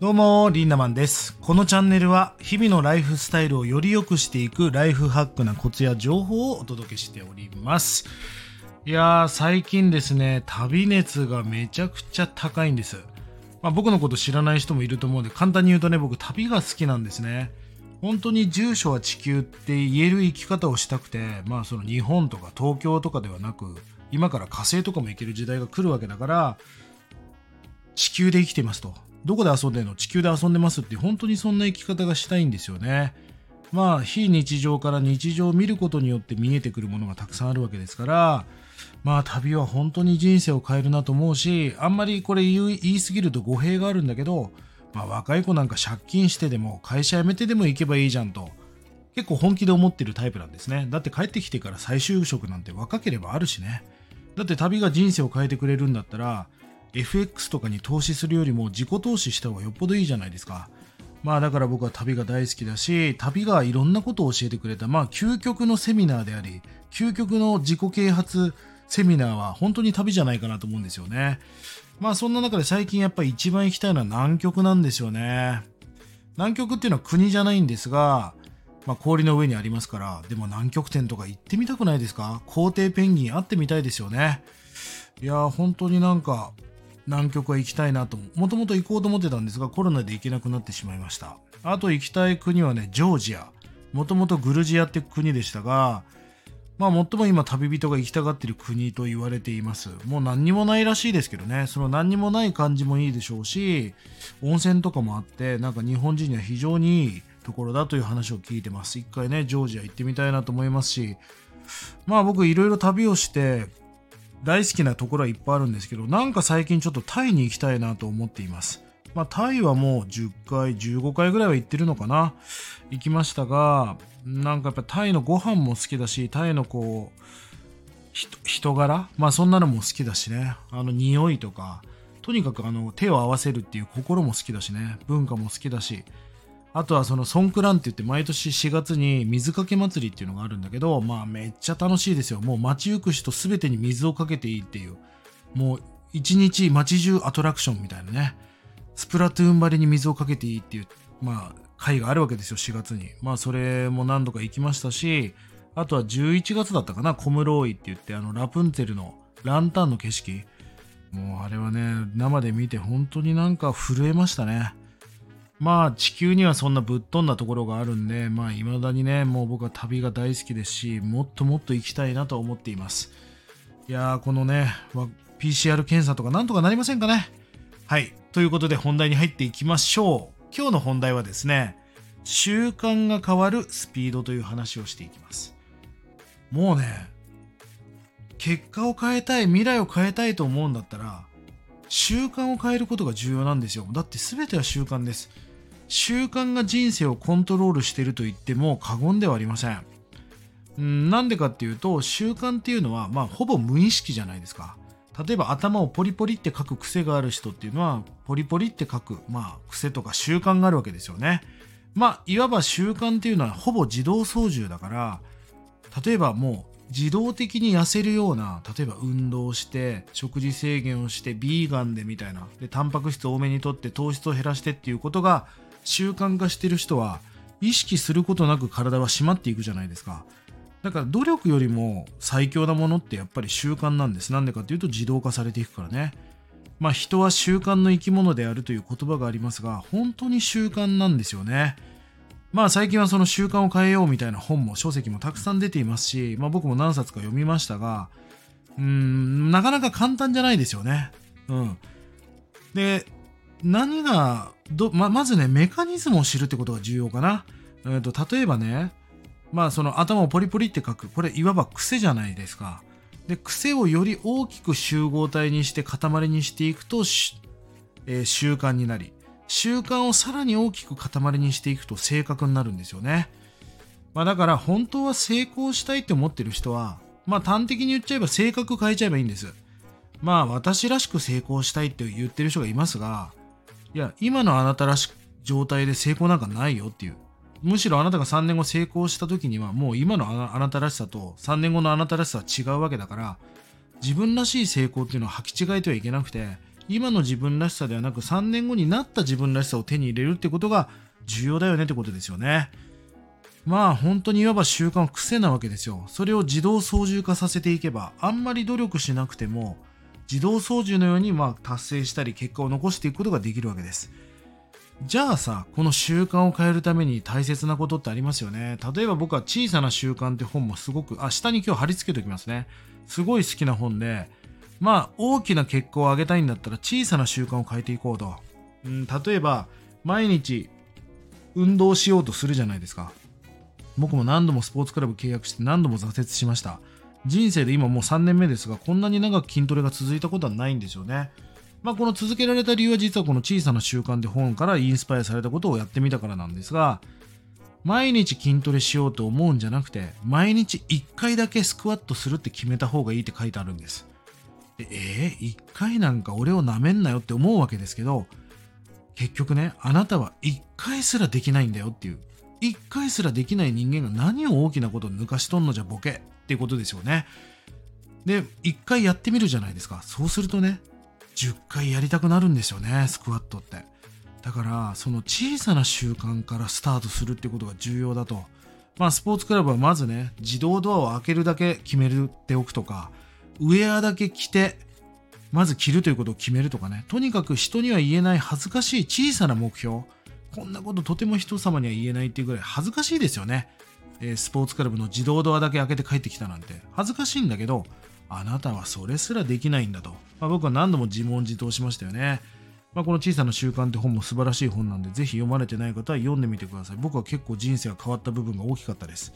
どうも、リンナマンです。このチャンネルは日々のライフスタイルをより良くしていくライフハックなコツや情報をお届けしております。いやー、最近ですね、旅熱がめちゃくちゃ高いんです。まあ、僕のこと知らない人もいると思うんで、簡単に言うとね、僕旅が好きなんですね。本当に住所は地球って言える生き方をしたくて、まあその日本とか東京とかではなく、今から火星とかも行ける時代が来るわけだから、地球で生きてますと。どこで遊んでんの？地球で遊んでますって本当にそんな生き方がしたいんですよね。まあ非日常から日常を見ることによって見えてくるものがたくさんあるわけですから、まあ旅は本当に人生を変えるなと思うし、あんまりこれ言い言い過ぎると語弊があるんだけど、まあ若い子なんか借金してでも会社辞めてでも行けばいいじゃんと、結構本気で思ってるタイプなんですね。だって帰ってきてから再就職なんて若ければあるしね。だって旅が人生を変えてくれるんだったら、FX とかに投資するよりも自己投資した方がよっぽどいいじゃないですか。まあだから僕は旅が大好きだし、旅がいろんなことを教えてくれた、まあ究極のセミナーであり、究極の自己啓発セミナーは本当に旅じゃないかなと思うんですよね。まあそんな中で最近やっぱり一番行きたいのは南極なんですよね。南極っていうのは国じゃないんですが、まあ氷の上にありますから、でも南極点とか行ってみたくないですか？皇帝ペンギン会ってみたいですよね。いやー本当になんか南極は行きたいなともともと行こうと思ってたんですがコロナで行けなくなってしまいました。あと行きたい国はねジョージア。もともとグルジアって国でしたがまあ最も今旅人が行きたがってる国と言われています。もう何にもないらしいですけどね。その何にもない感じもいいでしょうし温泉とかもあってなんか日本人には非常にいいところだという話を聞いてます。一回ねジョージア行ってみたいなと思いますしまあ僕いろいろ旅をして大好きなところはいっぱいあるんですけど、なんか最近ちょっとタイに行きたいなと思っています。まあタイはもう10回、15回ぐらいは行ってるのかな行きましたが、なんかやっぱタイのご飯も好きだし、タイのこう、人柄？まあそんなのも好きだしね。あの匂いとか、とにかくあの手を合わせるっていう心も好きだしね。文化も好きだし。あとはそのソンクランって言って毎年4月に水かけ祭りっていうのがあるんだけど、まあめっちゃ楽しいですよ。もう街行く人すべてに水をかけていいっていう。もう一日街中アトラクションみたいなね。スプラトゥーン張りに水をかけていいっていう、まあ会があるわけですよ、4月に。まあそれも何度か行きましたし、あとは11月だったかな、コムローイって言って、あのラプンツェルのランタンの景色。もうあれはね、生で見て本当になんか震えましたね。まあ地球にはそんなぶっ飛んだところがあるんで、まあ未だにね、もう僕は旅が大好きですし、もっともっと行きたいなと思っています。いやー、このね、PCR 検査とかなんとかなりませんかね？はい。ということで本題に入っていきましょう。今日の本題はですね、習慣が変わるスピードという話をしていきます。もうね、結果を変えたい、未来を変えたいと思うんだったら、習慣を変えることが重要なんですよ。だって全ては習慣です。習慣が人生をコントロールしていると言っても過言ではありません。うんなんでかっていうと習慣っていうのはまあほぼ無意識じゃないですか。例えば頭をポリポリって書く癖がある人っていうのはポリポリって書くまあ癖とか習慣があるわけですよね。まあいわば習慣っていうのはほぼ自動操縦だから例えばもう自動的に痩せるような例えば運動して食事制限をしてビーガンでみたいなでタンパク質多めにとって糖質を減らしてっていうことが習慣化してる人は意識することなく体は締まっていくじゃないですかだから努力よりも最強なものってやっぱり習慣なんですなんでかっていうと自動化されていくからねまあ人は習慣の生き物であるという言葉がありますが本当に習慣なんですよねまあ最近はその習慣を変えようみたいな本も書籍もたくさん出ていますし、まあ僕も何冊か読みましたが、うん、なかなか簡単じゃないですよね。うん。で、何が、どままずね、メカニズムを知るってことが重要かな。えー、と例えばね、まあその頭をポリポリって書く。これいわば癖じゃないですか。で、癖をより大きく集合体にして塊にしていくと、えー、習慣になり、習慣をさらに大きく塊にしていくと正確になるんですよね。まあだから本当は成功したいって思ってる人は、まあ端的に言っちゃえば性格変えちゃえばいいんです。まあ私らしく成功したいって言ってる人がいますが、いや、今のあなたらしく状態で成功なんかないよっていう。むしろあなたが3年後成功した時にはもう今のあなたらしさと3年後のあなたらしさは違うわけだから自分らしい成功っていうのは履き違えてはいけなくて今の自分らしさではなく3年後になった自分らしさを手に入れるってことが重要だよねってことですよね。まあ本当にいわば習慣は癖なわけですよ。それを自動操縦化させていけば、あんまり努力しなくても、自動操縦のようにまあ達成したり結果を残していくことができるわけです。じゃあさ、この習慣を変えるために大切なことってありますよね。例えば僕は小さな習慣って本もすごく、あ、下に今日貼り付けておきますね。すごい好きな本で、まあ大きな結果を上げたいんだったら小さな習慣を変えていこうと。うん、例えば、毎日運動しようとするじゃないですか。僕も何度もスポーツクラブ契約して何度も挫折しました。人生で今もう3年目ですが、こんなに長く筋トレが続いたことはないんですよね。まあ、この続けられた理由は実はこの小さな習慣で本からインスパイアされたことをやってみたからなんですが、毎日筋トレしようと思うんじゃなくて、毎日1回だけスクワットするって決めた方がいいって書いてあるんです。えー、1回なんか俺をなめんなよって思うわけですけど、結局ね、あなたは1回すらできないんだよっていう。1回すらできない人間が何を大きなことを抜かしとんのじゃボケってことですよね。で、1回やってみるじゃないですか。そうするとね、10回やりたくなるんですよね、スクワットって。だから、その小さな習慣からスタートするってことが重要だと。まあ、スポーツクラブはまずね、自動ドアを開けるだけ決めておくとか、ウェアだけ着て、まず着るということを決めるとかね。とにかく人には言えない恥ずかしい小さな目標。こんなこととても人様には言えないっていうぐらい恥ずかしいですよね。え、スポーツクラブの自動ドアだけ開けて帰ってきたなんて。恥ずかしいんだけど、あなたはそれすらできないんだと。まあ、僕は何度も自問自答しましたよね。まあ、この小さな習慣って本も素晴らしい本なんで、ぜひ読まれてない方は読んでみてください。僕は結構人生が変わった部分が大きかったです。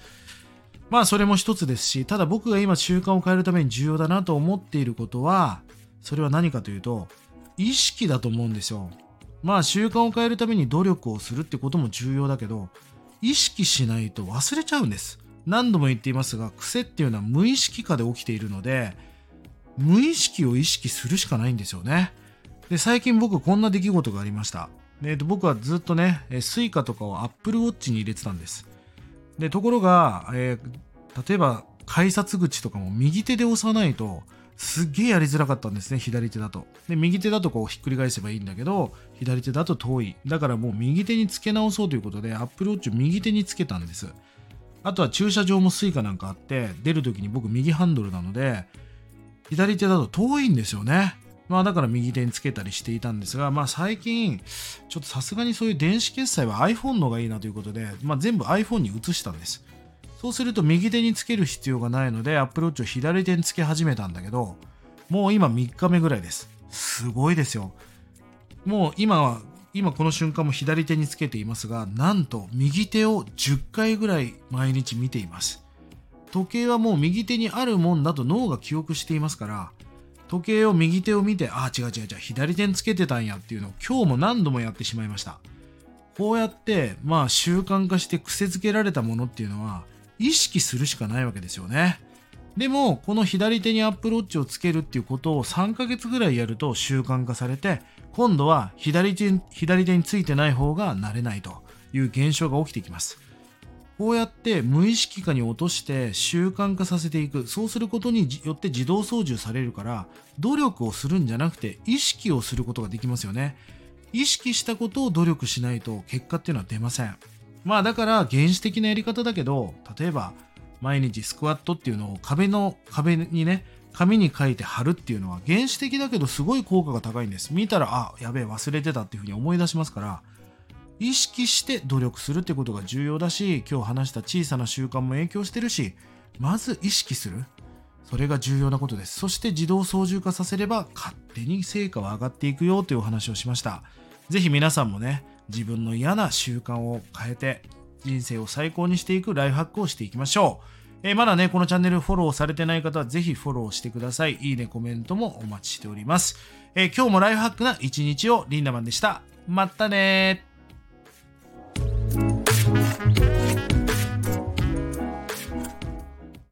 まあそれも一つですし、ただ僕が今習慣を変えるために重要だなと思っていることは、それは何かというと、意識だと思うんですよ。まあ習慣を変えるために努力をするってことも重要だけど、意識しないと忘れちゃうんです。何度も言っていますが、癖っていうのは無意識下で起きているので、無意識を意識するしかないんですよね。で、最近僕こんな出来事がありました。で僕はずっとね、Suica とかを Apple Watch に入れてたんです。で、ところが、えー、例えば改札口とかも右手で押さないと、すっげえやりづらかったんですね、左手だと。で、右手だとこうひっくり返せばいいんだけど、左手だと遠い。だからもう右手につけ直そうということで、Apple Watch を右手につけたんです。あとは駐車場も Suica なんかあって、出るときに僕右ハンドルなので、左手だと遠いんですよね。まあだから右手につけたりしていたんですが、まあ最近、ちょっとさすがにそういう電子決済は iPhone のがいいなということで、まあ全部 iPhone に移したんです。そうすると右手につける必要がないので Apple Watch を左手につけ始めたんだけど、もう今3日目ぐらいです。すごいですよ。もう今は、今この瞬間も左手につけていますが、なんと右手を10回ぐらい毎日見ています。時計はもう右手にあるもんだと脳が記憶していますから、時計を右手を見て、ああ、違う違う違う、左手につけてたんやっていうのを今日も何度もやってしまいました。こうやって、まあ習慣化して癖づけられたものっていうのは、意識するしかないわけですよね。でも、この左手にアップローチをつけるっていうことを3ヶ月ぐらいやると習慣化されて、今度は左手左手についてない方が慣れないという現象が起きてきます。こうやって無意識化に落として習慣化させていく。そうすることによって自動操縦されるから、努力をするんじゃなくて意識をすることができますよね。意識したことを努力しないと結果っていうのは出ません。まあだから原始的なやり方だけど、例えば毎日スクワットっていうのを壁の壁にね、紙に書いて貼るっていうのは原始的だけどすごい効果が高いんです。見たら、あ、やべえ、忘れてたっていうふうに思い出しますから、意識して努力するってことが重要だし、今日話した小さな習慣も影響してるし、まず意識する。それが重要なことです。そして自動操縦化させれば勝手に成果は上がっていくよというお話をしました。ぜひ皆さんもね、自分の嫌な習慣を変えて人生を最高にしていくライフハックをしていきましょう。えー、まだね、このチャンネルフォローされてない方はぜひフォローしてください。いいね、コメントもお待ちしております。えー、今日もライフハックな一日をリンダマンでした。またね